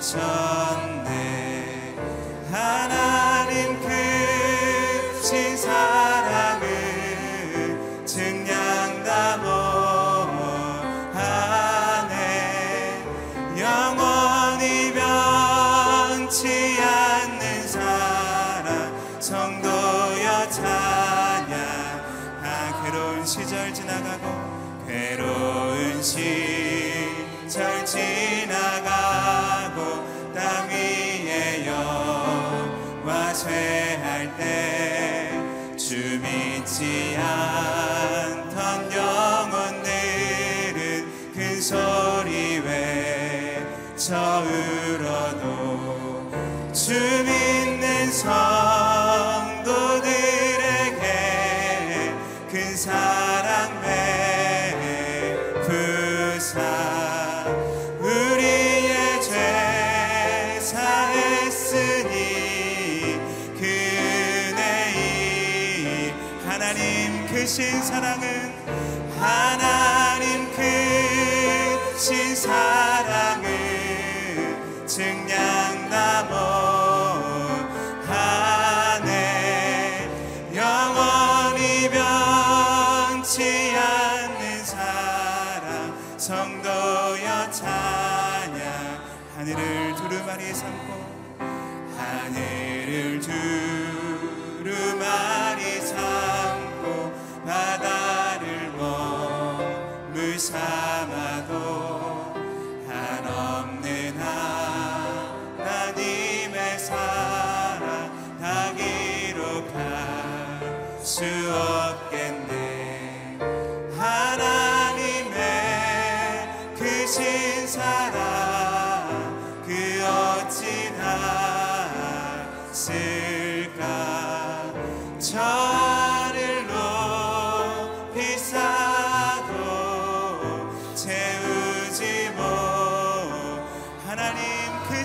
찬 하나님 크신 사랑은 하나님 크신 사랑.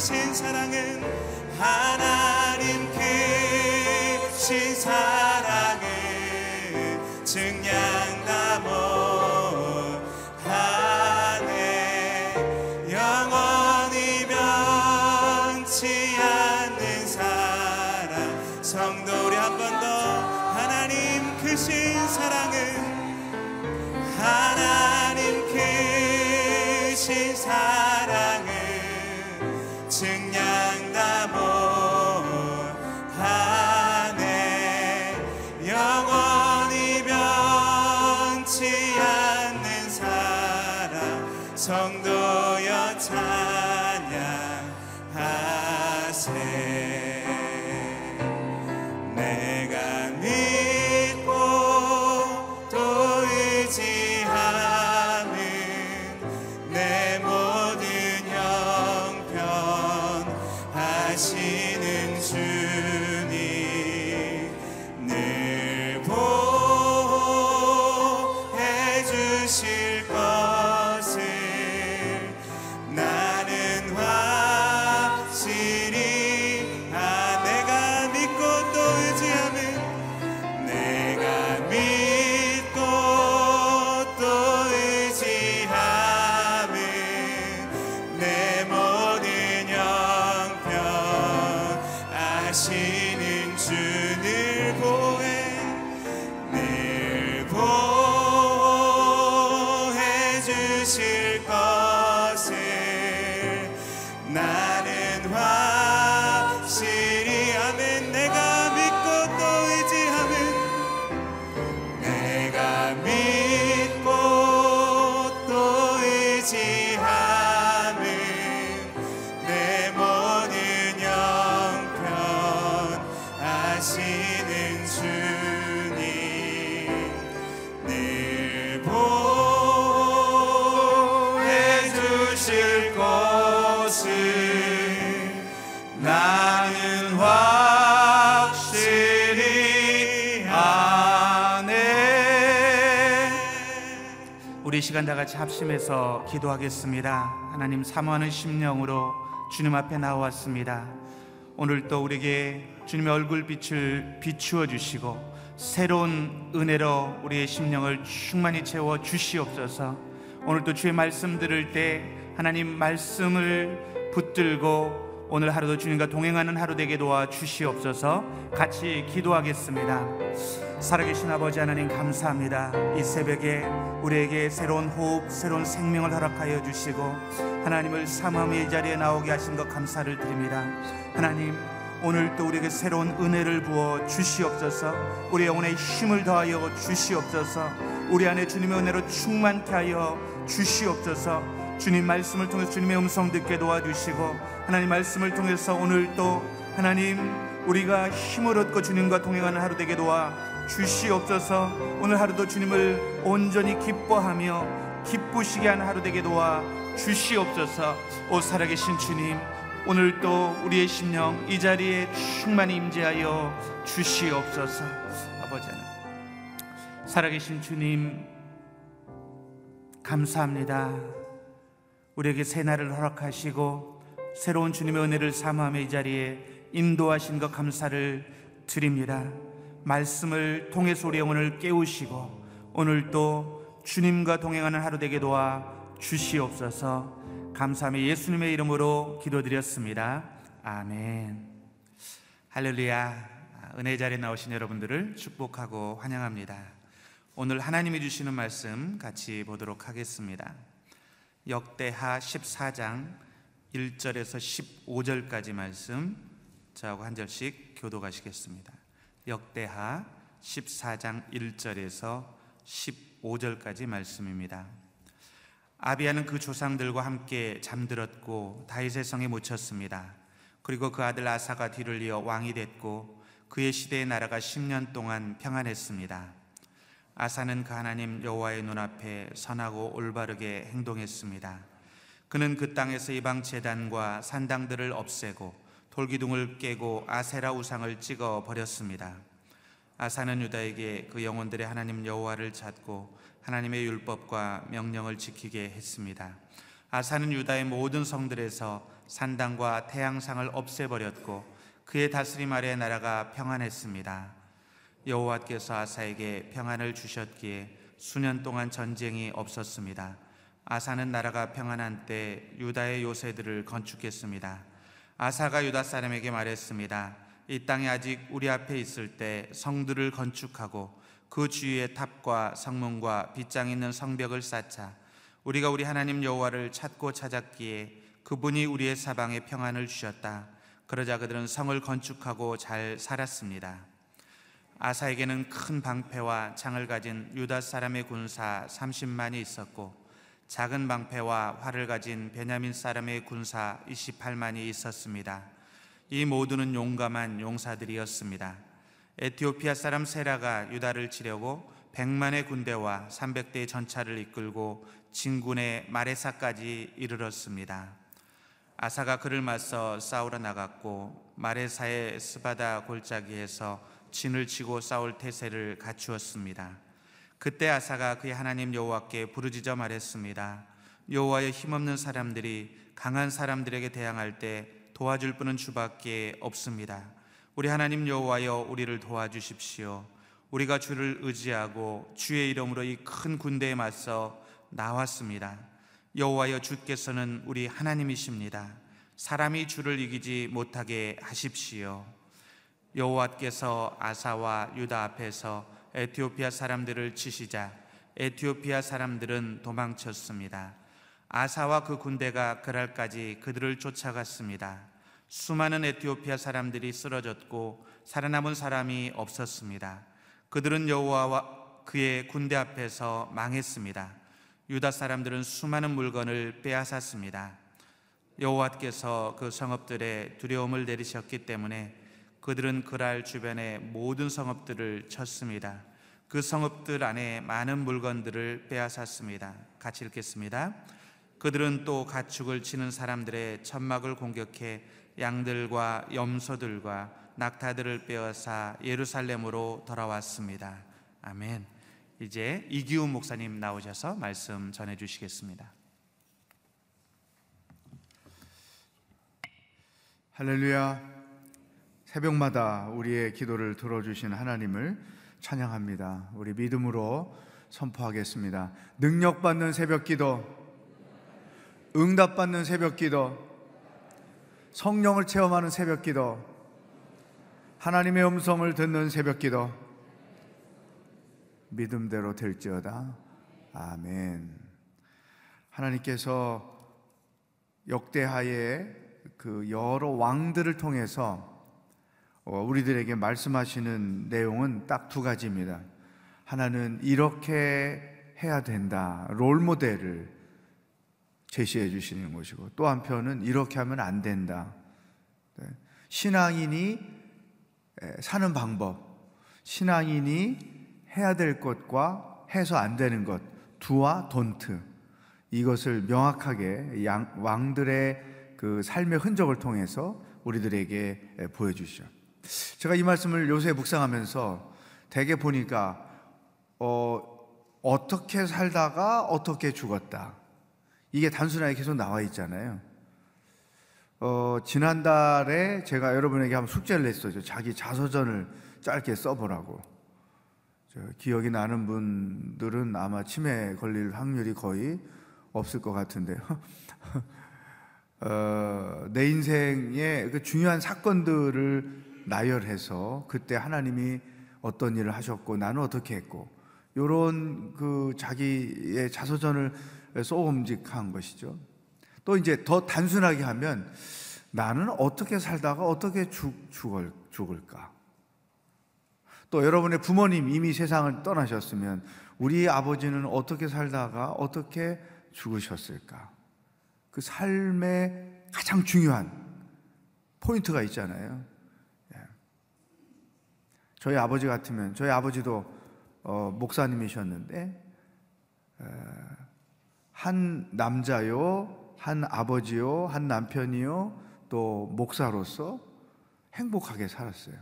크신 사랑은 하나님께 시사 나는 확실히 아네. 우리 시간 다 같이 합심해서 기도하겠습니다. 하나님 사모하는 심령으로 주님 앞에 나왔습니다. 오늘도 우리에게 주님의 얼굴빛을 비추어 주시고 새로운 은혜로 우리의 심령을 충만히 채워 주시옵소서. 오늘도 주의 말씀 들을 때 하나님 말씀을 붙들고 오늘 하루도 주님과 동행하는 하루 되게 도와 주시옵소서. 같이 기도하겠습니다. 살아계신 아버지 하나님 감사합니다. 이 새벽에 우리에게 새로운 호흡, 새로운 생명을 허락하여 주시고 하나님을 사모함의 자리에 나오게 하신 것 감사를 드립니다. 하나님 오늘 또 우리에게 새로운 은혜를 부어 주시옵소서. 우리 영혼에 힘을 더하여 주시옵소서. 우리 안에 주님의 은혜로 충만케 하여 주시옵소서. 주님 말씀을 통해서 주님의 음성 듣게 도와주시고 하나님 말씀을 통해서 오늘 또 하나님 우리가 힘을 얻고 주님과 동행하는 하루 되게 도와 주시옵소서. 오늘 하루도 주님을 온전히 기뻐하며 기쁘시게 하는 하루 되게 도와 주시옵소서. 오 살아계신 주님 오늘 또 우리의 심령 이 자리에 충만히 임재하여 주시옵소서. 아버지 하나님 살아계신 주님 감사합니다. 우리에게 새 날을 허락하시고 새로운 주님의 은혜를 사모하며 이 자리에 인도하신 것 감사를 드립니다. 말씀을 통해서 우리 영혼을 깨우시고 오늘 또 주님과 동행하는 하루 되게 도와 주시옵소서. 감사하며 예수님의 이름으로 기도드렸습니다. 아멘. 할렐루야. 은혜 자리에 나오신 여러분들을 축복하고 환영합니다. 오늘 하나님이 주시는 말씀 같이 보도록 하겠습니다. 역대하 14장 1절에서 15절까지 말씀 저하고 한 절씩 교도가시겠습니다. 역대하 14장 1절에서 15절까지 말씀입니다. 아비아는 그 조상들과 함께 잠들었고 다윗의 성에 묻혔습니다. 그리고 그 아들 아사가 뒤를 이어 왕이 됐고 그의 시대의 나라가 10년 동안 평안했습니다. 아사는 그 하나님 여호와의 눈앞에 선하고 올바르게 행동했습니다. 그는 그 땅에서 이방 제단과 산당들을 없애고 돌기둥을 깨고 아세라 우상을 찍어 버렸습니다. 아사는 유다에게 그 영혼들의 하나님 여호와를 찾고 하나님의 율법과 명령을 지키게 했습니다. 아사는 유다의 모든 성들에서 산당과 태양상을 없애버렸고 그의 다스림 아래 나라가 평안했습니다. 여호와께서 아사에게 평안을 주셨기에 수년 동안 전쟁이 없었습니다. 아사는 나라가 평안한 때 유다의 요새들을 건축했습니다. 아사가 유다 사람에게 말했습니다. 이 땅이 아직 우리 앞에 있을 때 성들을 건축하고 그 주위에 탑과 성문과 빗장 있는 성벽을 쌓자. 우리가 우리 하나님 여호와를 찾고 찾았기에 그분이 우리의 사방에 평안을 주셨다. 그러자 그들은 성을 건축하고 잘 살았습니다. 아사에게는 큰 방패와 창을 가진 유다 사람의 군사 30만이 있었고 작은 방패와 활을 가진 베냐민 사람의 군사 28만이 있었습니다. 이 모두는 용감한 용사들이었습니다. 에티오피아 사람 세라가 유다를 치려고 100만의 군대와 300대의 전차를 이끌고 진군의 마레사까지 이르렀습니다. 아사가 그를 맞서 싸우러 나갔고 마레사의 스바다 골짜기에서 진을 치고 싸울 태세를 갖추었습니다. 그때 아사가 그의 하나님 여호와께 부르짖어 말했습니다. 여호와의 힘없는 사람들이 강한 사람들에게 대항할 때 도와줄 분은 주밖에 없습니다. 우리 하나님 여호와여 우리를 도와주십시오. 우리가 주를 의지하고 주의 이름으로 이 큰 군대에 맞서 나왔습니다. 여호와여 주께서는 우리 하나님이십니다. 사람이 주를 이기지 못하게 하십시오. 여호와께서 아사와 유다 앞에서 에티오피아 사람들을 치시자 에티오피아 사람들은 도망쳤습니다. 아사와 그 군대가 그랄까지 그들을 쫓아갔습니다. 수많은 에티오피아 사람들이 쓰러졌고 살아남은 사람이 없었습니다. 그들은 여호와와 그의 군대 앞에서 망했습니다. 유다 사람들은 수많은 물건을 빼앗았습니다. 여호와께서 그 성읍들에 두려움을 내리셨기 때문에 그들은 그랄 주변의 모든 성읍들을 쳤습니다. 그 성읍들 안에 많은 물건들을 빼앗았습니다. 같이 읽겠습니다. 그들은 또 가축을 치는 사람들의 천막을 공격해 양들과 염소들과 낙타들을 빼앗아 예루살렘으로 돌아왔습니다. 아멘. 이제 이기훈 목사님 나오셔서 말씀 전해 주시겠습니다. 할렐루야. 새벽마다 우리의 기도를 들어주신 하나님을 찬양합니다. 우리 믿음으로 선포하겠습니다. 능력받는 새벽 기도, 응답받는 새벽 기도, 성령을 체험하는 새벽 기도, 하나님의 음성을 듣는 새벽 기도, 믿음대로 될지어다. 아멘. 하나님께서 역대하에 그 여러 왕들을 통해서 어, 우리들에게 말씀하시는 내용은 딱 두 가지입니다. 하나는 이렇게 해야 된다. 롤 모델을 제시해 주시는 것이고 또 한편은 이렇게 하면 안 된다. 네. 신앙인이 사는 방법, 신앙인이 해야 될 것과 해서 안 되는 것, 두와 돈트 이것을 명확하게 왕들의 그 삶의 흔적을 통해서 우리들에게 보여주시죠. 제가 이 말씀을 요새 묵상하면서 대개 보니까 어, 어떻게 살다가 어떻게 죽었다. 이게 단순하게 계속 나와 있잖아요. 어, 지난달에 제가 여러분에게 한번 숙제를 냈어요. 자기 자서전을 짧게 써보라고. 기억이 나는 분들은 아마 치매 걸릴 확률이 거의 없을 것 같은데. 어, 내 인생의 그 중요한 사건들을 나열해서 그때 하나님이 어떤 일을 하셨고 나는 어떻게 했고 요런 그 자기의 자서전을 쏘음직한 것이죠. 또 이제 더 단순하게 하면 나는 어떻게 살다가 어떻게 죽, 죽을, 죽을까? 또 여러분의 부모님 이미 세상을 떠나셨으면 우리 아버지는 어떻게 살다가 어떻게 죽으셨을까? 그 삶의 가장 중요한 포인트가 있잖아요. 저희 아버지 같으면 저희 아버지도 어, 목사님이셨는데 에, 한 남자요, 한 아버지요, 한 남편이요, 또 목사로서 행복하게 살았어요.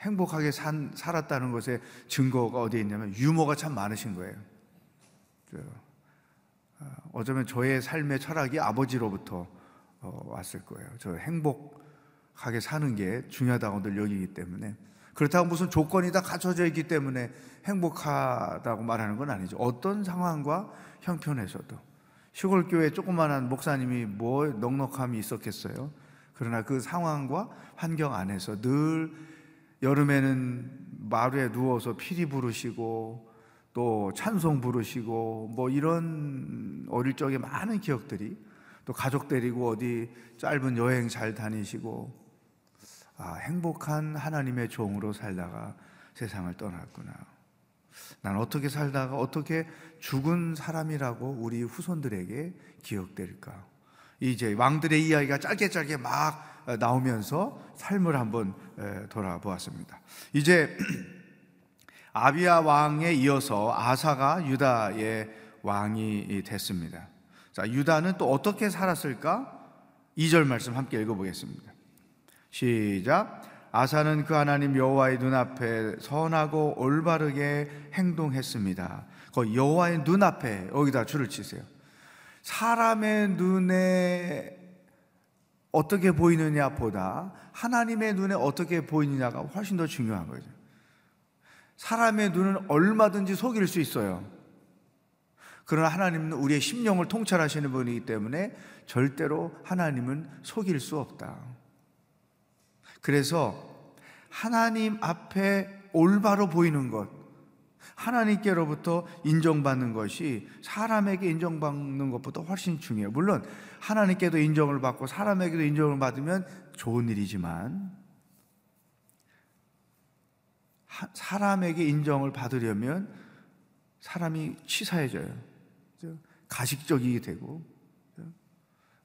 행복하게 산, 살았다는 것에 증거가 어디에 있냐면 유머가 참 많으신 거예요. 어, 어쩌면 저의 삶의 철학이 아버지로부터 어, 왔을 거예요. 저 행복 하게 사는 게 중요하다고 늘 여기기 때문에 그렇다고 무슨 조건이 다 갖춰져 있기 때문에 행복하다고 말하는 건 아니죠. 어떤 상황과 형편에서도 시골 교회 조그만한 목사님이 뭐 넉넉함이 있었겠어요. 그러나 그 상황과 환경 안에서 늘 여름에는 마루에 누워서 피리 부르시고 또 찬송 부르시고 뭐 이런 어릴 적에 많은 기억들이 또 가족 데리고 어디 짧은 여행 잘 다니시고 아, 행복한 하나님의 종으로 살다가 세상을 떠났구나. 난 어떻게 살다가 어떻게 죽은 사람이라고 우리 후손들에게 기억될까? 이제 왕들의 이야기가 짧게 짧게 막 나오면서 삶을 한번 돌아보았습니다. 이제 아비아 왕에 이어서 아사가 유다의 왕이 됐습니다. 자, 유다는 또 어떻게 살았을까? 2절 말씀 함께 읽어보겠습니다. 시작. 아사는 그 하나님 여호와의 눈앞에 선하고 올바르게 행동했습니다. 그 여호와의 눈앞에 여기다 줄을 치세요. 사람의 눈에 어떻게 보이느냐보다 하나님의 눈에 어떻게 보이느냐가 훨씬 더 중요한 거죠. 사람의 눈은 얼마든지 속일 수 있어요. 그러나 하나님은 우리의 심령을 통찰하시는 분이기 때문에 절대로 하나님은 속일 수 없다. 그래서 하나님 앞에 올바로 보이는 것, 하나님께로부터 인정받는 것이 사람에게 인정받는 것보다 훨씬 중요해요. 물론 하나님께도 인정을 받고 사람에게도 인정을 받으면 좋은 일이지만 사람에게 인정을 받으려면 사람이 치사해져요. 가식적이 되고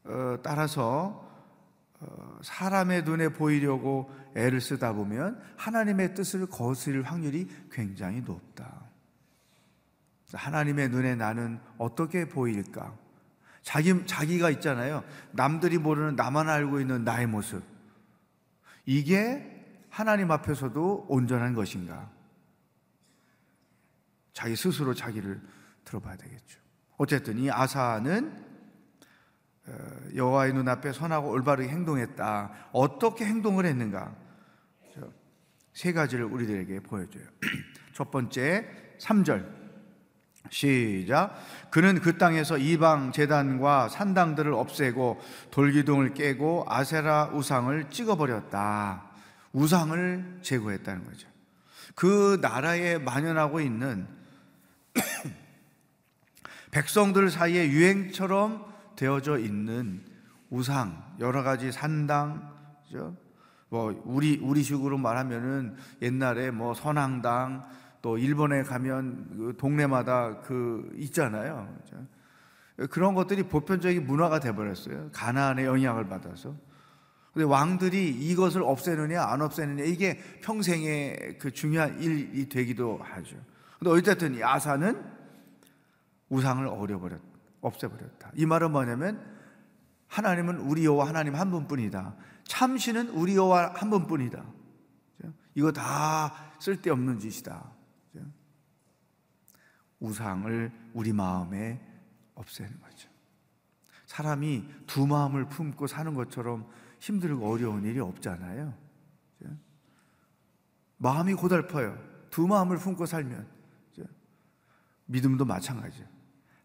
어, 따라서 어, 사람의 눈에 보이려고 애를 쓰다 보면 하나님의 뜻을 거스릴 확률이 굉장히 높다. 하나님의 눈에 나는 어떻게 보일까? 자기, 자기가 있잖아요. 남들이 모르는 나만 알고 있는 나의 모습. 이게 하나님 앞에서도 온전한 것인가? 자기 스스로 자기를 들어봐야 되겠죠. 어쨌든 이 아사는 어, 여호와의 눈앞에 선하고 올바르게 행동했다. 어떻게 행동을 했는가? 세 가지를 우리들에게 보여줘요. 첫 번째, 3절. 시작. 그는 그 땅에서 이방 재단과 산당들을 없애고 돌기둥을 깨고 아세라 우상을 찍어버렸다. 우상을 제거했다는 거죠. 그 나라에 만연하고 있는 백성들 사이에 유행처럼 되어져 있는 우상, 여러 가지 산당, 뭐 우리 우리식으로 말하면은 옛날에 뭐 선앙당 또 일본에 가면 그 동네마다 그 있잖아요. 그런 것들이 보편적인 문화가 돼 버렸어요. 가나안의 영향을 받아서. 근데 왕들이 이것을 없애느냐 안 없애느냐 이게 평생의 그 중요한 일이 되기도 하죠. 근데 어쨌든 이 아사는 우상을 어려버렸, 없애버렸다. 이 말은 뭐냐면 하나님은 우리 여호와 하나님 한 분뿐이다. 참신은 우리 여호와 한 분뿐이다. 이거 다 쓸데없는 짓이다. 우상을 우리 마음에 없애는 거죠. 사람이 두 마음을 품고 사는 것처럼 힘들고 어려운 일이 없잖아요. 마음이 고달퍼요. 두 마음을 품고 살면 믿음도 마찬가지죠.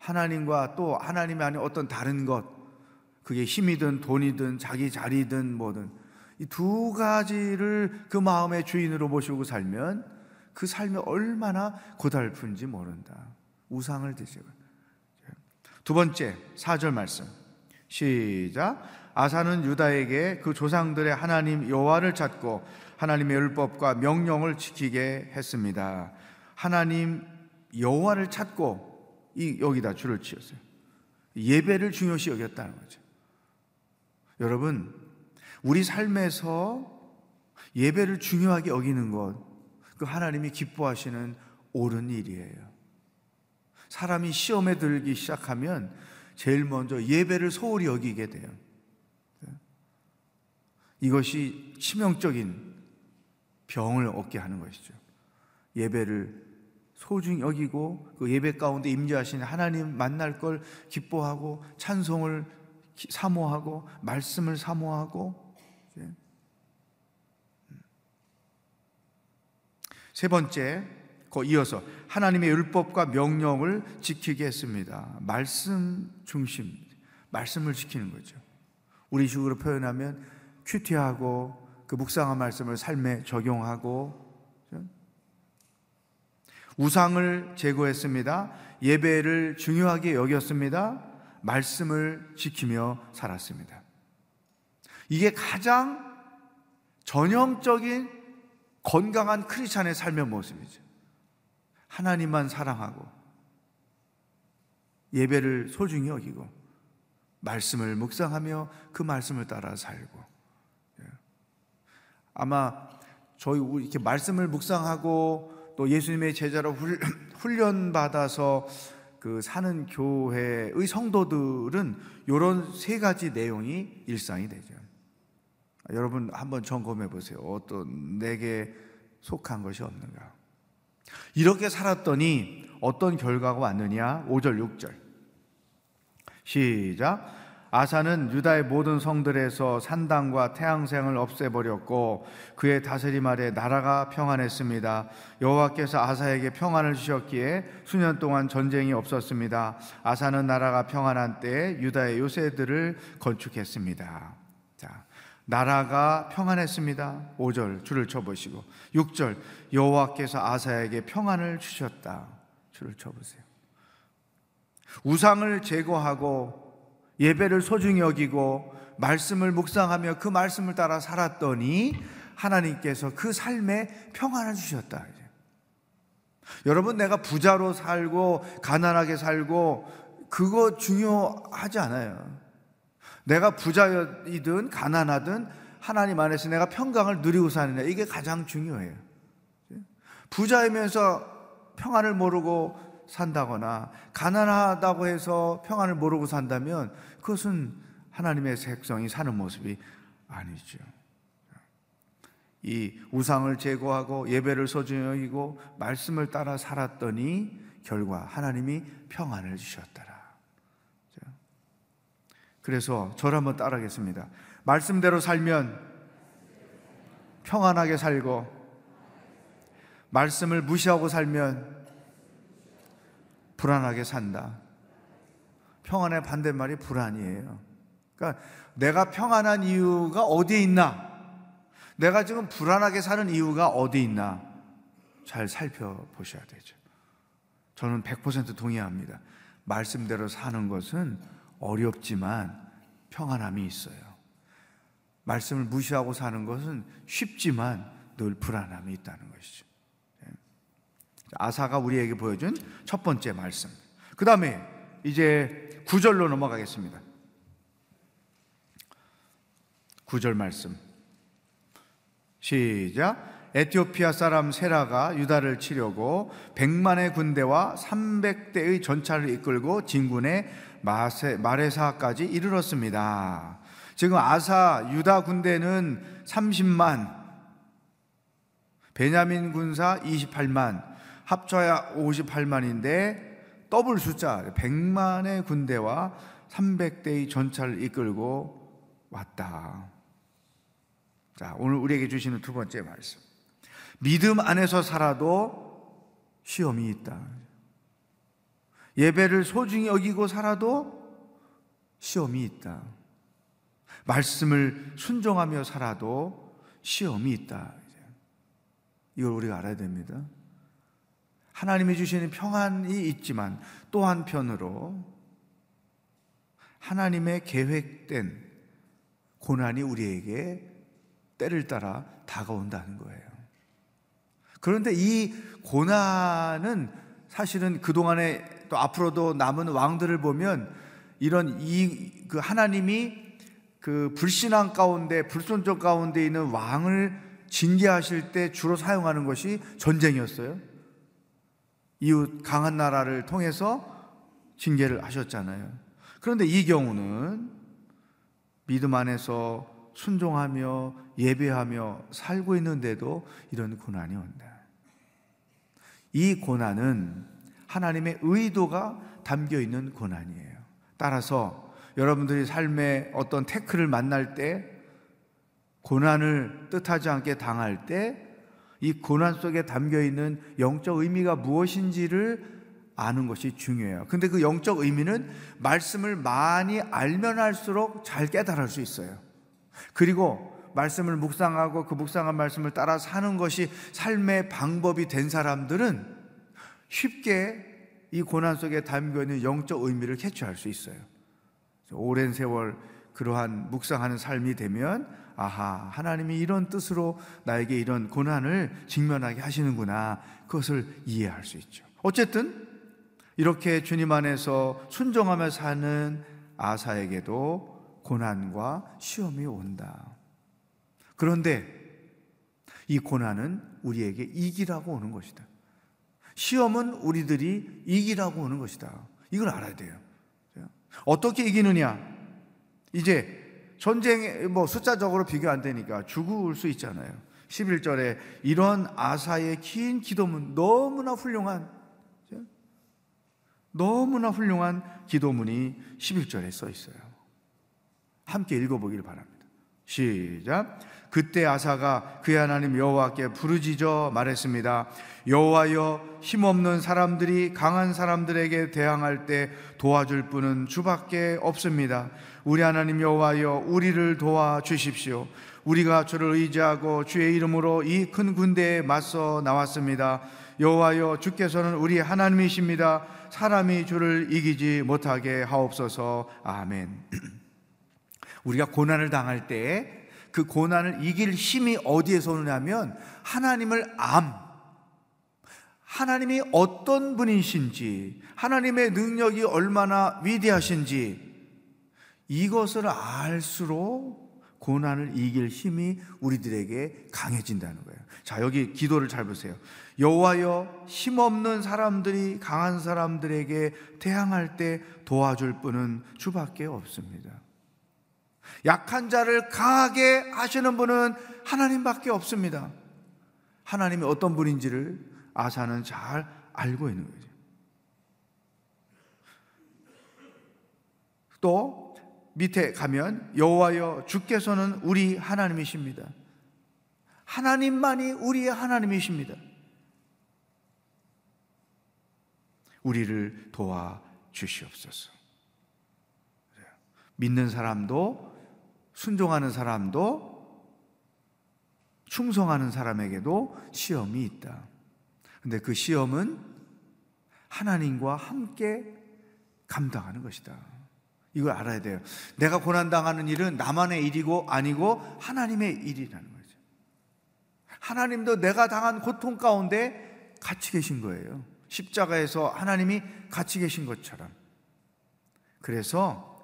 하나님과 또 하나님이 아닌 어떤 다른 것, 그게 힘이든 돈이든 자기 자리든 뭐든 이 두 가지를 그 마음의 주인으로 모시고 살면 그 삶이 얼마나 고달픈지 모른다. 우상을 드시고. 두 번째, 4절 말씀. 시작. 아사는 유다에게 그 조상들의 하나님 여호와를 찾고 하나님의 율법과 명령을 지키게 했습니다. 하나님 여호와를 찾고 이 여기다 줄을 치었어요. 예배를 중요시 여겼다는 거죠. 여러분, 우리 삶에서 예배를 중요하게 여기는 것, 그 하나님이 기뻐하시는 옳은 일이에요. 사람이 시험에 들기 시작하면 제일 먼저 예배를 소홀히 여기게 돼요. 이것이 치명적인 병을 얻게 하는 것이죠. 예배를 소중히 여기고 그 예배 가운데 임재하신 하나님 만날 걸 기뻐하고 찬송을 사모하고 말씀을 사모하고 음. 세 번째 그 이어서 하나님의 율법과 명령을 지키게 했습니다. 말씀 중심 말씀을 지키는 거죠. 우리 식으로 표현하면 큐티하고 그 묵상한 말씀을 삶에 적용하고 우상을 제거했습니다. 예배를 중요하게 여겼습니다. 말씀을 지키며 살았습니다. 이게 가장 전형적인 건강한 크리스찬의 삶의 모습이죠. 하나님만 사랑하고 예배를 소중히 여기고 말씀을 묵상하며 그 말씀을 따라 살고 예. 아마 저희 이렇게 말씀을 묵상하고 또 예수님의 제자로 훈련 받아서 그 사는 교회의 성도들은 이런 세 가지 내용이 일상이 되죠. 여러분 한번 점검해 보세요. 어떤 내게 속한 것이 없는가? 이렇게 살았더니 어떤 결과가 왔느냐? 5절, 6절. 시작. 아사는 유다의 모든 성들에서 산당과 태양생을 없애버렸고 그의 다스림 아래 나라가 평안했습니다. 여호와께서 아사에게 평안을 주셨기에 수년 동안 전쟁이 없었습니다. 아사는 나라가 평안한 때에 유다의 요새들을 건축했습니다. 자, 나라가 평안했습니다. 5절 줄을 쳐 보시고 6절 여호와께서 아사에게 평안을 주셨다. 줄을 쳐 보세요. 우상을 제거하고 예배를 소중히 여기고 말씀을 묵상하며 그 말씀을 따라 살았더니 하나님께서 그 삶에 평안을 주셨다. 여러분 내가 부자로 살고 가난하게 살고 그거 중요하지 않아요. 내가 부자이든 가난하든 하나님 안에서 내가 평강을 누리고 사느냐 이게 가장 중요해요. 부자이면서 평안을 모르고 산다거나 가난하다고 해서 평안을 모르고 산다면 그것은 하나님의 색성이 사는 모습이 아니죠. 이 우상을 제거하고 예배를 소중히 여기고 말씀을 따라 살았더니 결과 하나님이 평안을 주셨더라. 그래서 저를 한번 따라하겠습니다. 말씀대로 살면 평안하게 살고 말씀을 무시하고 살면 불안하게 산다. 평안의 반대말이 불안이에요. 그러니까 내가 평안한 이유가 어디에 있나? 내가 지금 불안하게 사는 이유가 어디 있나? 잘 살펴보셔야 되죠. 저는 100% 동의합니다. 말씀대로 사는 것은 어렵지만 평안함이 있어요. 말씀을 무시하고 사는 것은 쉽지만 늘 불안함이 있다는 것이죠. 예. 아사가 우리에게 보여준 첫 번째 말씀. 그 다음에 이제 구절로 넘어가겠습니다. 구절 말씀. 시작. 에티오피아 사람 세라가 유다를 치려고 100만의 군대와 300대의 전차를 이끌고 진군의 마레사까지 이르렀습니다. 지금 아사 유다 군대는 30만, 베냐민 군사 28만, 합쳐야 58만인데 더블 숫자 100만의 군대와 300대의 전차를 이끌고 왔다. 자, 오늘 우리에게 주시는 두 번째 말씀. 믿음 안에서 살아도 시험이 있다. 예배를 소중히 여기고 살아도 시험이 있다. 말씀을 순종하며 살아도 시험이 있다. 이걸 우리가 알아야 됩니다. 하나님이 주시는 평안이 있지만 또 한편으로 하나님의 계획된 고난이 우리에게 때를 따라 다가온다는 거예요. 그런데 이 고난은 사실은 그동안에 또 앞으로도 남은 왕들을 보면 이런 이 그 하나님이 그 불신앙 가운데 불순종 가운데 있는 왕을 징계하실 때 주로 사용하는 것이 전쟁이었어요. 이웃 강한 나라를 통해서 징계를 하셨잖아요. 그런데 이 경우는 믿음 안에서 순종하며 예배하며 살고 있는데도 이런 고난이 온다. 이 고난은 하나님의 의도가 담겨 있는 고난이에요. 따라서 여러분들이 삶의 어떤 태클을 만날 때 고난을 뜻하지 않게 당할 때 이 고난 속에 담겨 있는 영적 의미가 무엇인지를 아는 것이 중요해요. 근데 그 영적 의미는 말씀을 많이 알면 할수록 잘 깨달을 수 있어요. 그리고 말씀을 묵상하고 그 묵상한 말씀을 따라 사는 것이 삶의 방법이 된 사람들은 쉽게 이 고난 속에 담겨 있는 영적 의미를 캐치할 수 있어요. 오랜 세월 그러한 묵상하는 삶이 되면 아하 하나님이 이런 뜻으로 나에게 이런 고난을 직면하게 하시는구나 그것을 이해할 수 있죠. 어쨌든 이렇게 주님 안에서 순종하며 사는 아사에게도 고난과 시험이 온다. 그런데 이 고난은 우리에게 이기라고 오는 것이다. 시험은 우리들이 이기라고 오는 것이다. 이걸 알아야 돼요. 어떻게 이기느냐? 이제 전쟁 뭐 숫자적으로 비교 안 되니까 죽을 수 있잖아요. 11절에 이런 아사의 긴 기도문 너무나 훌륭한 너무나 훌륭한 기도문이 11절에 써 있어요. 함께 읽어보기를 바랍니다. 시작. 그때 아사가 그의 하나님 여호와께 부르짖어 말했습니다. 여호와여 힘없는 사람들이 강한 사람들에게 대항할 때 도와줄 분은 주밖에 없습니다. 우리 하나님 여호와여 우리를 도와 주십시오. 우리가 주를 의지하고 주의 이름으로 이 큰 군대에 맞서 나왔습니다. 여호와여 주께서는 우리 하나님이십니다. 사람이 주를 이기지 못하게 하옵소서. 아멘. 우리가 고난을 당할 때 그 고난을 이길 힘이 어디에서 오느냐면 하나님을 암, 하나님이 어떤 분이신지, 하나님의 능력이 얼마나 위대하신지 이것을 알수록 고난을 이길 힘이 우리들에게 강해진다는 거예요. 자, 여기 기도를 잘 보세요. 여호와여 힘없는 사람들이 강한 사람들에게 대항할 때 도와줄 분은 주밖에 없습니다. 약한 자를 강하게 하시는 분은 하나님밖에 없습니다. 하나님이 어떤 분인지를 아사는 잘 알고 있는 거죠. 또 밑에 가면 여호와여 주께서는 우리 하나님이십니다. 하나님만이 우리의 하나님이십니다. 우리를 도와 주시옵소서. 믿는 사람도 순종하는 사람도 충성하는 사람에게도 시험이 있다. 근데 그 시험은 하나님과 함께 감당하는 것이다. 이걸 알아야 돼요. 내가 고난당하는 일은 나만의 일이고 아니고 하나님의 일이라는 거죠. 하나님도 내가 당한 고통 가운데 같이 계신 거예요. 십자가에서 하나님이 같이 계신 것처럼. 그래서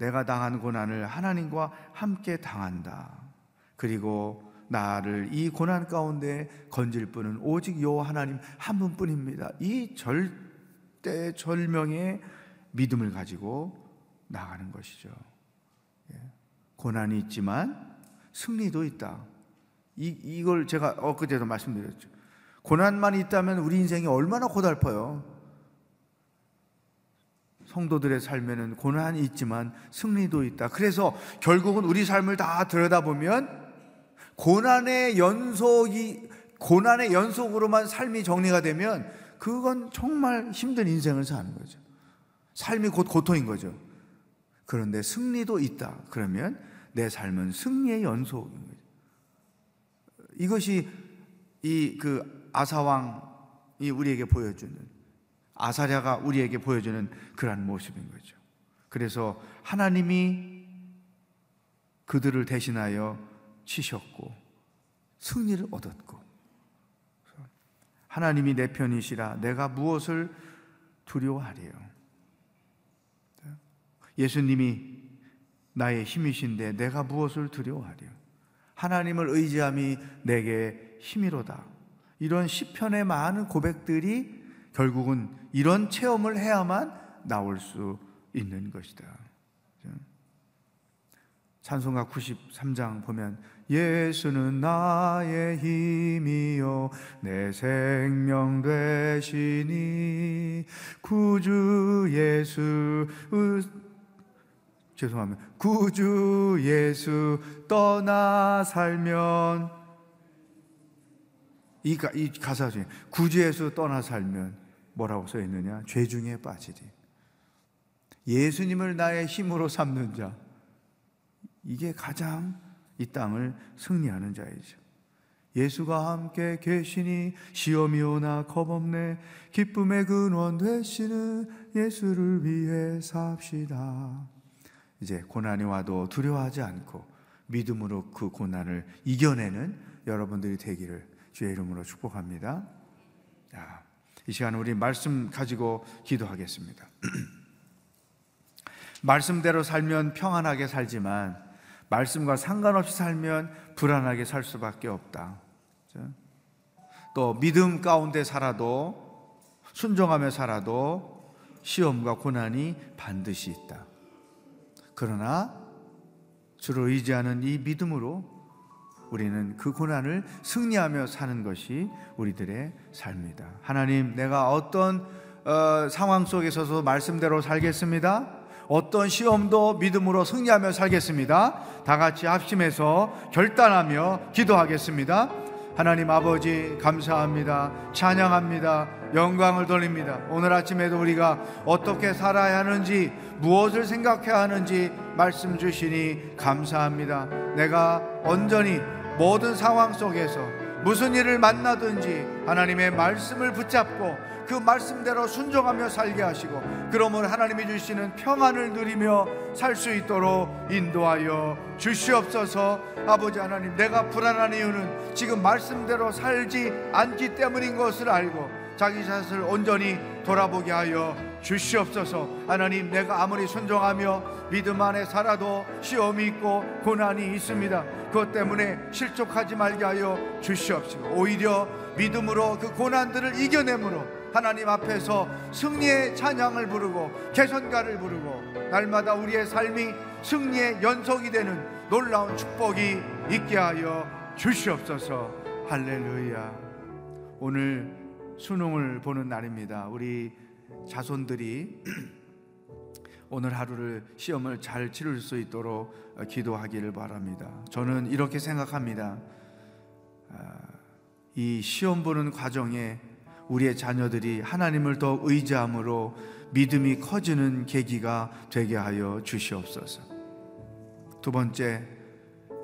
내가 당한 고난을 하나님과 함께 당한다. 그리고 나를 이 고난 가운데 건질 분은 오직 요 하나님 한 분뿐입니다. 이 절대 절명의 믿음을 가지고 나가는 것이죠. 예. 고난이 있지만 승리도 있다. 이, 이걸 제가 엊그제도 말씀드렸죠. 고난만 있다면 우리 인생이 얼마나 고달퍼요. 성도들의 삶에는 고난이 있지만 승리도 있다. 그래서 결국은 우리 삶을 다 들여다보면 고난의 연속이, 고난의 연속으로만 삶이 정리가 되면 그건 정말 힘든 인생을 사는 거죠. 삶이 곧 고통인 거죠. 그런데 승리도 있다. 그러면 내 삶은 승리의 연속인 거죠. 이것이 이 그 아사왕이 우리에게 보여주는 아사랴가 우리에게 보여주는 그러한 모습인 거죠. 그래서 하나님이 그들을 대신하여 치셨고 승리를 얻었고 하나님이 내 편이시라 내가 무엇을 두려워하리요. 예수님이 나의 힘이신데 내가 무엇을 두려워하려? 하나님을 의지함이 내게 힘이로다. 이런 시편의 많은 고백들이 결국은 이런 체험을 해야만 나올 수 있는 것이다. 찬송가 93장 보면 예수는 나의 힘이요 내 생명 되시니 구주 예수 죄송합니다. 구주 예수 떠나 살면 이, 가, 이 가사 중에 구주 예수 떠나 살면 뭐라고 써 있느냐? 죄 중에 빠지리. 예수님을 나의 힘으로 삼는 자. 이게 가장 이 땅을 승리하는 자이죠. 예수가 함께 계시니 시험이 오나 겁없네 기쁨의 근원 되시는 예수를 위해 삽시다. 이제 고난이 와도 두려워하지 않고 믿음으로 그 고난을 이겨내는 여러분들이 되기를 주의 이름으로 축복합니다. 자, 이 시간 우리 말씀 가지고 기도하겠습니다. 말씀대로 살면 평안하게 살지만 말씀과 상관없이 살면 불안하게 살 수밖에 없다. 또 믿음 가운데 살아도 순종하며 살아도 시험과 고난이 반드시 있다. 그러나 주를 의지하는 이 믿음으로 우리는 그 고난을 승리하며 사는 것이 우리들의 삶이다. 하나님, 내가 어떤 어, 상황 속에서도 말씀대로 살겠습니다. 어떤 시험도 믿음으로 승리하며 살겠습니다. 다 같이 합심해서 결단하며 기도하겠습니다. 하나님 아버지 감사합니다. 찬양합니다. 영광을 돌립니다. 오늘 아침에도 우리가 어떻게 살아야 하는지 무엇을 생각해야 하는지 말씀 주시니 감사합니다. 내가 온전히 모든 상황 속에서 무슨 일을 만나든지 하나님의 말씀을 붙잡고 그 말씀대로 순종하며 살게 하시고 그러면 하나님이 주시는 평안을 누리며 살 수 있도록 인도하여 주시옵소서. 아버지 하나님 내가 불안한 이유는 지금 말씀대로 살지 않기 때문인 것을 알고 자기 자신을 온전히 돌아보게 하여 주시옵소서 하나님 내가 아무리 순종하며 믿음 안에 살아도 시험이 있고 고난이 있습니다 그것 때문에 실족하지 말게 하여 주시옵시고 오히려 믿음으로 그 고난들을 이겨내므로 하나님 앞에서 승리의 찬양을 부르고 개선가를 부르고 날마다 우리의 삶이 승리의 연속이 되는 놀라운 축복이 있게 하여 주시옵소서. 할렐루야. 오늘 수능을 보는 날입니다. 우리 자손들이 오늘 하루를 시험을 잘 치를 수 있도록 기도하기를 바랍니다. 저는 이렇게 생각합니다. 아, 이 시험 보는 과정에 우리의 자녀들이 하나님을 더 의지함으로 믿음이 커지는 계기가 되게 하여 주시옵소서. 두 번째,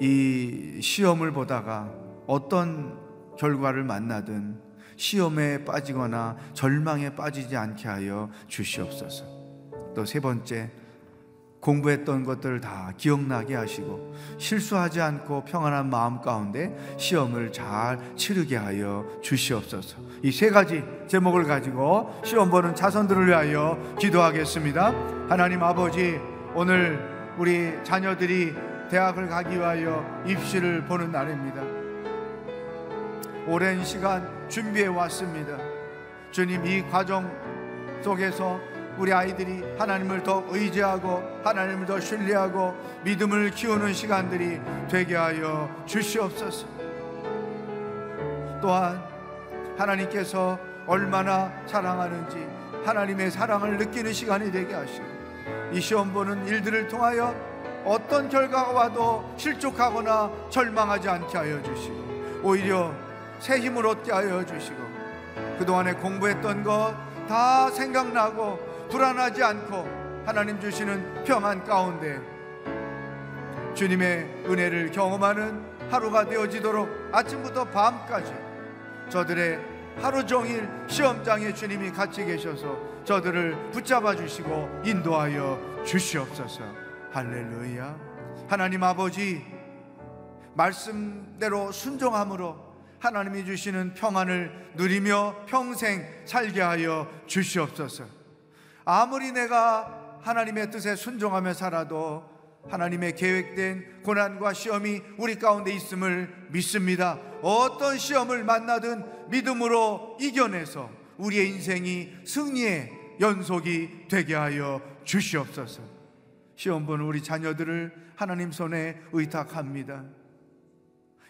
이 시험을 보다가 어떤 결과를 만나든 시험에 빠지거나 절망에 빠지지 않게 하여 주시옵소서. 또 세 번째, 공부했던 것들을 다 기억나게 하시고 실수하지 않고 평안한 마음 가운데 시험을 잘 치르게 하여 주시옵소서. 이 세 가지 제목을 가지고 시험 보는 자손들을 위하여 기도하겠습니다. 하나님 아버지, 오늘 우리 자녀들이 대학을 가기 위하여 입시를 보는 날입니다. 오랜 시간 준비해 왔습니다. 주님 이 과정 속에서 우리 아이들이 하나님을 더 의지하고 하나님을 더 신뢰하고 믿음을 키우는 시간들이 되게 하여 주시옵소서. 또한 하나님께서 얼마나 사랑하는지 하나님의 사랑을 느끼는 시간이 되게 하시고 이 시험 보는 일들을 통하여 어떤 결과가 와도 실족하거나 절망하지 않게 하여 주시고 오히려 새 힘을 얻게 하여 주시고 그동안에 공부했던 것 다 생각나고 불안하지 않고 하나님 주시는 평안 가운데 주님의 은혜를 경험하는 하루가 되어지도록 아침부터 밤까지 저들의 하루 종일 시험장에 주님이 같이 계셔서 저들을 붙잡아 주시고 인도하여 주시옵소서. 할렐루야. 하나님 아버지 말씀대로 순종함으로 하나님이 주시는 평안을 누리며 평생 살게 하여 주시옵소서. 아무리 내가 하나님의 뜻에 순종하며 살아도 하나님의 계획된 고난과 시험이 우리 가운데 있음을 믿습니다. 어떤 시험을 만나든 믿음으로 이겨내서 우리의 인생이 승리의 연속이 되게 하여 주시옵소서. 시험 보는 우리 자녀들을 하나님 손에 의탁합니다.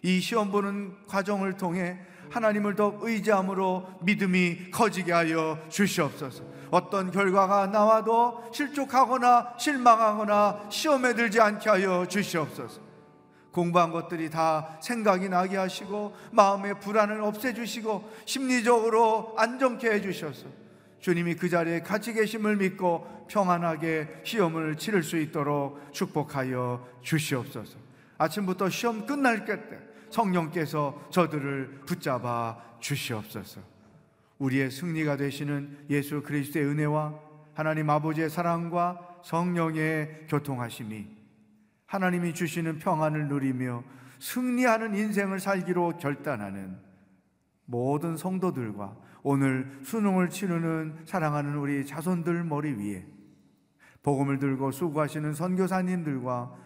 이 시험 보는 과정을 통해 하나님을 더 의지함으로 믿음이 커지게 하여 주시옵소서. 어떤 결과가 나와도 실족하거나 실망하거나 시험에 들지 않게 하여 주시옵소서. 공부한 것들이 다 생각이 나게 하시고 마음의 불안을 없애주시고 심리적으로 안정케 해주셔서 주님이 그 자리에 같이 계심을 믿고 평안하게 시험을 치를 수 있도록 축복하여 주시옵소서. 아침부터 시험 끝날 때 성령께서 저들을 붙잡아 주시옵소서. 우리의 승리가 되시는 예수 그리스도의 은혜와 하나님 아버지의 사랑과 성령의 교통하심이 하나님이 주시는 평안을 누리며 승리하는 인생을 살기로 결단하는 모든 성도들과 오늘 수능을 치르는 사랑하는 우리 자손들 머리 위에 복음을 들고 수고하시는 선교사님들과